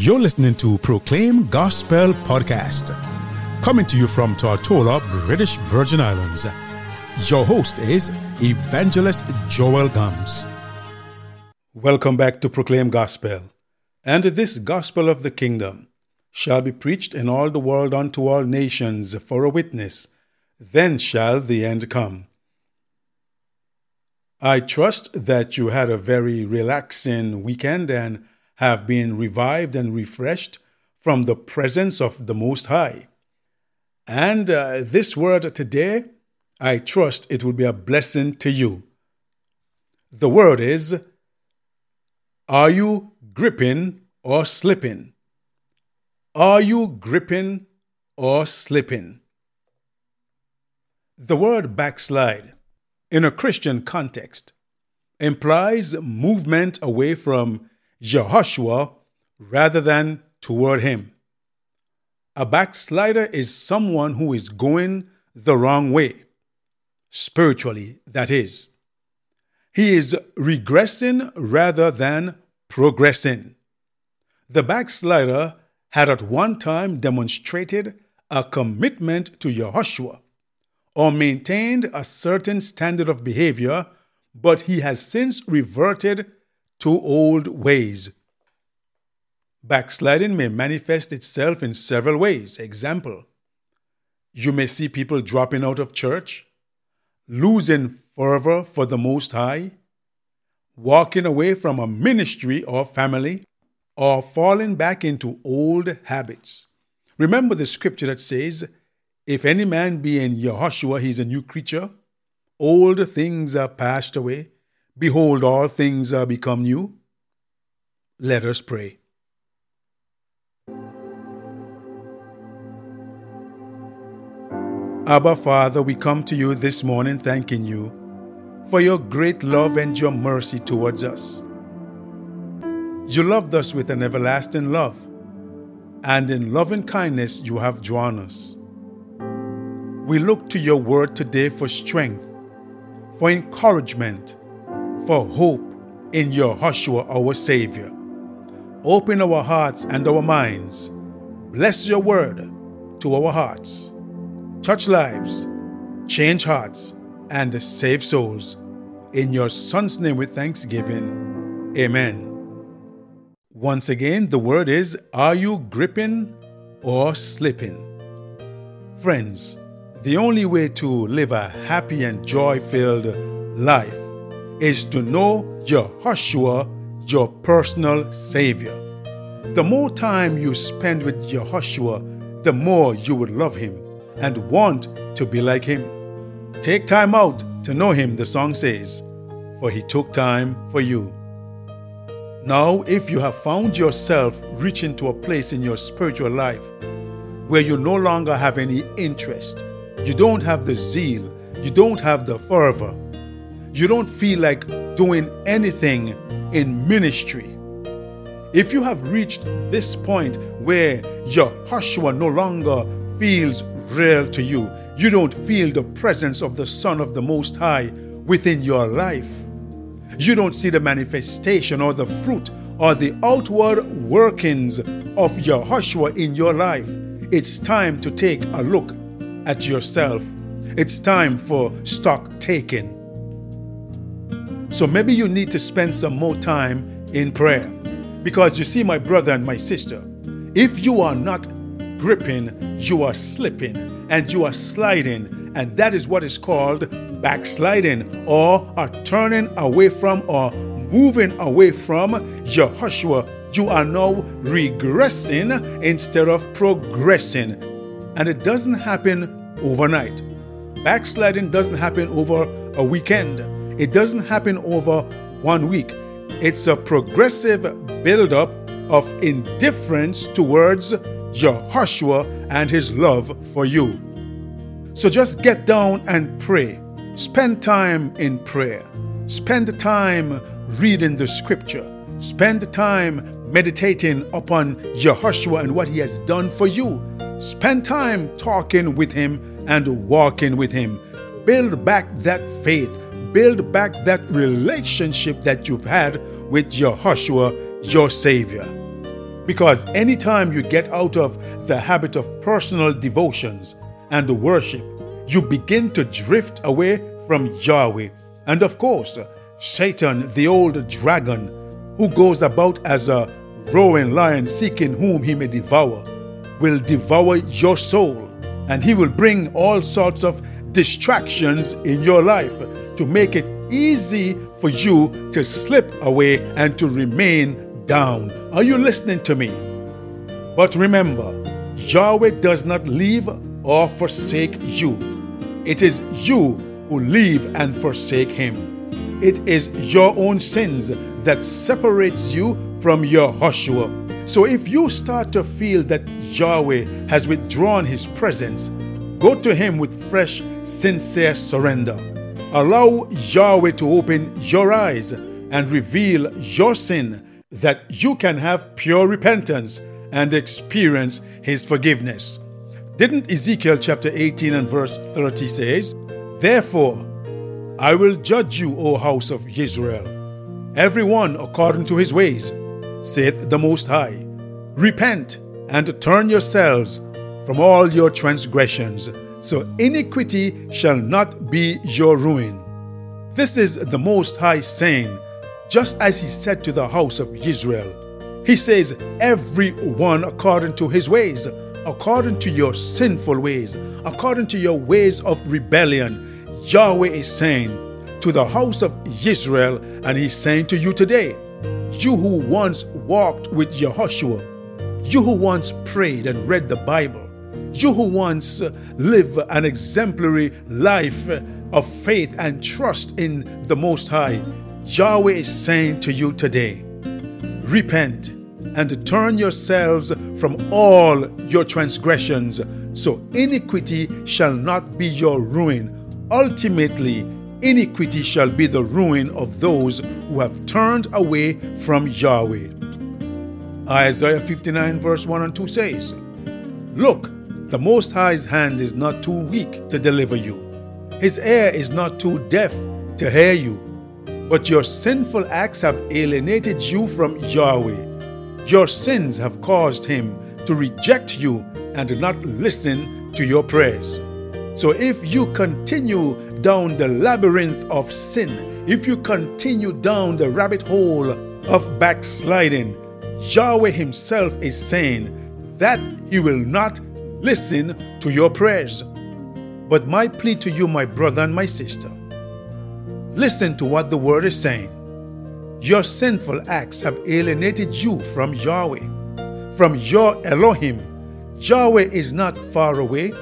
You're listening to Proclaim Gospel Podcast, coming to you from Tortola, British Virgin Islands. Your host is Evangelist Joel Gums. Welcome back to Proclaim Gospel. And this gospel of the kingdom shall be preached in all the world unto all nations for a witness. Then shall the end come. I trust that you had a very relaxing weekend and have been revived and refreshed from the presence of the Most High. And uh, this word today, I trust it will be a blessing to you. The word is Are you gripping or slipping? Are you gripping or slipping? The word backslide, in a Christian context, implies movement away from Jehoshua rather than toward him. A backslider is someone who is going the wrong way, spiritually, that is. He is regressing rather than progressing. The backslider had at one time demonstrated a commitment to Jehoshua or maintained a certain standard of behavior, but he has since reverted to old ways. Backsliding may manifest itself in several ways. Example, you may see people dropping out of church, losing fervor for the Most High, walking away from a ministry or family, or falling back into old habits. Remember the scripture that says, If any man be in Yehoshua, he is a new creature. Old things are passed away. Behold, all things are become new. Let us pray. Abba, Father, we come to you this morning thanking you for your great love and your mercy towards us. You loved us with an everlasting love, and in loving kindness you have drawn us. We look to your word today for strength, for encouragement, for hope in Yehoshua, our Savior. Open our hearts and our minds. Bless your word to our hearts. Touch lives, change hearts, and save souls. In your Son's name with thanksgiving. Amen. Once again, the word is Are you gripping or slipping? Friends, the only way to live a happy and joy filled life is to know Jehoshua, your personal Savior. The more time you spend with Jehoshua, the more you would love him and want to be like him. Take time out to know him, the song says, for he took time for you. Now, if you have found yourself reaching to a place in your spiritual life where you no longer have any interest, you don't have the zeal, you don't have the fervor, you don't feel like doing anything in ministry. If you have reached this point where your Joshua no longer feels real to you, you don't feel the presence of the Son of the Most High within your life. You don't see the manifestation or the fruit or the outward workings of Yehoshua in your life. It's time to take a look at yourself. It's time for stock taking. So maybe you need to spend some more time in prayer. Because you see, my brother and my sister, if you are not gripping, you are slipping and you are sliding. And that is what is called backsliding or a turning away from or moving away from Jehoshua. You are now regressing instead of progressing. And it doesn't happen overnight. Backsliding doesn't happen over a weekend. It doesn't happen over one week. It's a progressive buildup of indifference towards Jehoshua and his love for you. So just get down and pray. Spend time in prayer. Spend time reading the scripture. Spend time meditating upon Jehoshua and what he has done for you. Spend time talking with him and walking with him. Build back that faith build back that relationship that you've had with Jehoshua, your Savior. Because anytime you get out of the habit of personal devotions and worship, you begin to drift away from Yahweh. And of course, Satan, the old dragon, who goes about as a roaring lion seeking whom he may devour, will devour your soul. And he will bring all sorts of distractions in your life to make it easy for you to slip away and to remain down. Are you listening to me? But remember, Yahweh does not leave or forsake you. It is you who leave and forsake him. It is your own sins that separates you from Yahushua. So if you start to feel that Yahweh has withdrawn his presence, go to him with fresh, sincere surrender. Allow Yahweh to open your eyes and reveal your sin that you can have pure repentance and experience his forgiveness. Didn't Ezekiel chapter 18 and verse 30 says, Therefore, I will judge you, O house of Israel, every one according to his ways, saith the Most High. Repent and turn yourselves from all your transgressions, so iniquity shall not be your ruin. This is the Most High saying, just as he said to the house of Israel. He says, Every one according to his ways, according to your sinful ways, according to your ways of rebellion. Yahweh is saying to the house of Israel, and he's saying to you today, you who once walked with Yahushua, you who once prayed and read the Bible, you who once lived an exemplary life uh, of faith and trust in the Most High, Yahweh is saying to you today, repent and turn yourselves from all your transgressions, so iniquity shall not be your ruin. Ultimately, iniquity shall be the ruin of those who have turned away from Yahweh. Isaiah 59, verse 1 and 2 says, Look, the Most High's hand is not too weak to deliver you, his ear is not too deaf to hear you, but your sinful acts have alienated you from Yahweh. Your sins have caused him to reject you and not listen to your prayers. So if you continue down the labyrinth of sin, if you continue down the rabbit hole of backsliding, Yahweh Himself is saying that He will not listen to your prayers. But my plea to you, my brother and my sister, listen to what the Word is saying. Your sinful acts have alienated you from Yahweh, from your Elohim. Yahweh is not far away,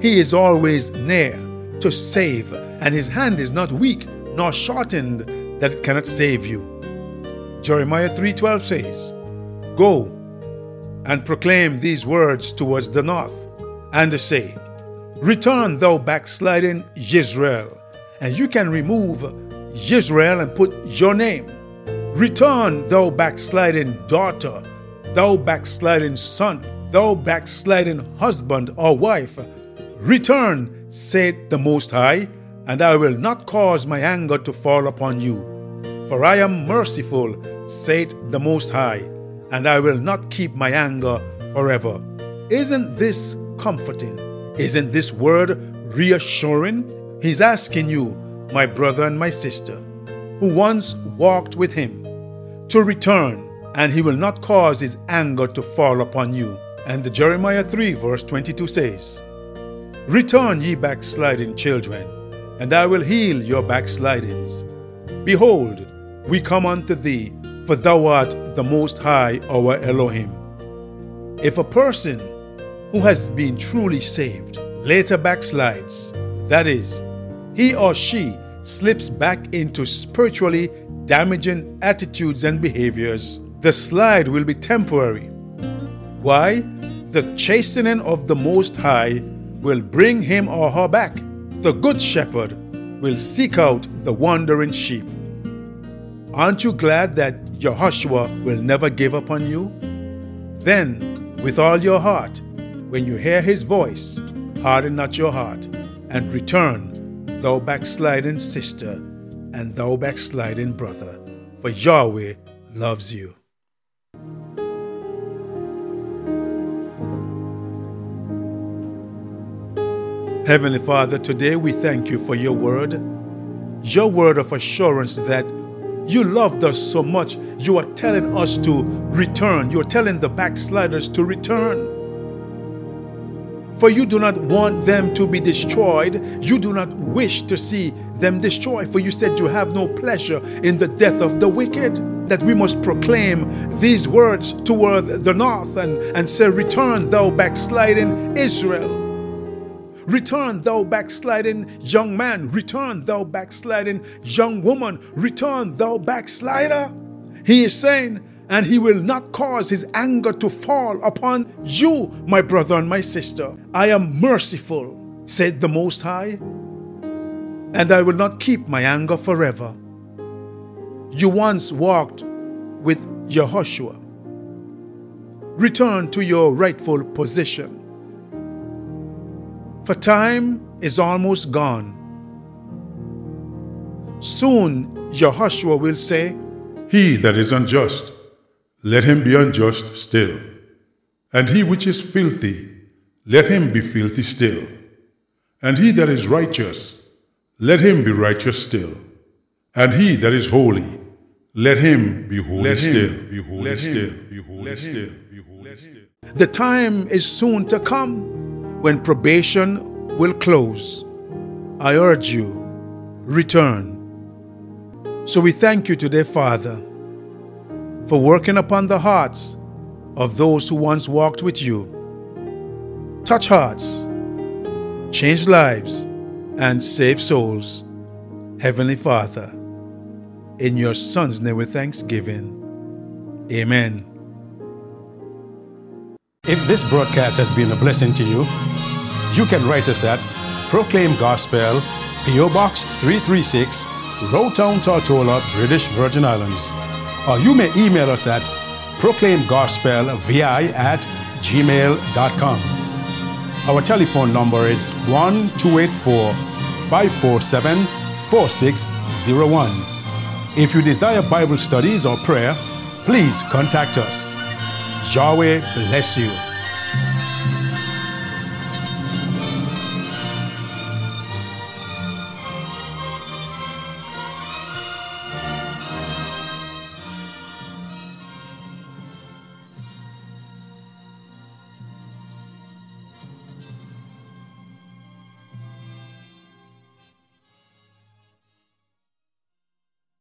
He is always near to save, and his hand is not weak nor shortened that it cannot save you. Jeremiah 3:12 says, Go and proclaim these words towards the north, and say, Return, thou backsliding Israel, and you can remove Israel and put your name. Return, thou backsliding daughter, thou backsliding son, thou backsliding husband or wife. Return saith the Most High, and I will not cause my anger to fall upon you. For I am merciful, saith the Most High, and I will not keep my anger forever. Isn't this comforting? Isn't this word reassuring? He's asking you, my brother and my sister, who once walked with him, to return, and he will not cause his anger to fall upon you. And the Jeremiah 3, verse 22 says, Return, ye backsliding children, and I will heal your backslidings. Behold, we come unto thee, for thou art the Most High, our Elohim. If a person who has been truly saved later backslides, that is, he or she slips back into spiritually damaging attitudes and behaviors, the slide will be temporary. Why? The chastening of the Most High will bring him or her back. The good shepherd will seek out the wandering sheep. Aren't you glad that Jehoshua will never give up on you? Then, with all your heart, when you hear his voice, harden not your heart, and return, thou backsliding sister, and thou backsliding brother, for Yahweh loves you. Heavenly Father, today we thank you for your word, your word of assurance that you loved us so much, you are telling us to return. You're telling the backsliders to return. For you do not want them to be destroyed. You do not wish to see them destroyed. For you said you have no pleasure in the death of the wicked. That we must proclaim these words toward the north and, and say, Return, thou backsliding Israel. Return, thou backsliding young man. Return, thou backsliding young woman. Return, thou backslider. He is saying, and he will not cause his anger to fall upon you, my brother and my sister. I am merciful, said the Most High, and I will not keep my anger forever. You once walked with Yehoshua. Return to your rightful position for time is almost gone. Soon Jehoshua will say, He that is unjust, let him be unjust still. And he which is filthy, let him be filthy still. And he that is righteous, let him be righteous still. And he that is holy, let him be holy let still. Him be holy let still. Him be holy still. Be holy still. The time is soon to come when probation will close, I urge you, return. So we thank you today, Father, for working upon the hearts of those who once walked with you. Touch hearts, change lives, and save souls. Heavenly Father, in your Son's name with thanksgiving. Amen. If this broadcast has been a blessing to you, you can write us at Proclaim Gospel, P.O. Box 336, Road Town, Tortola, British Virgin Islands. Or you may email us at proclaimgospelvi at gmail.com. Our telephone number is 1 284 547 4601. If you desire Bible studies or prayer, please contact us. Yahweh bless you.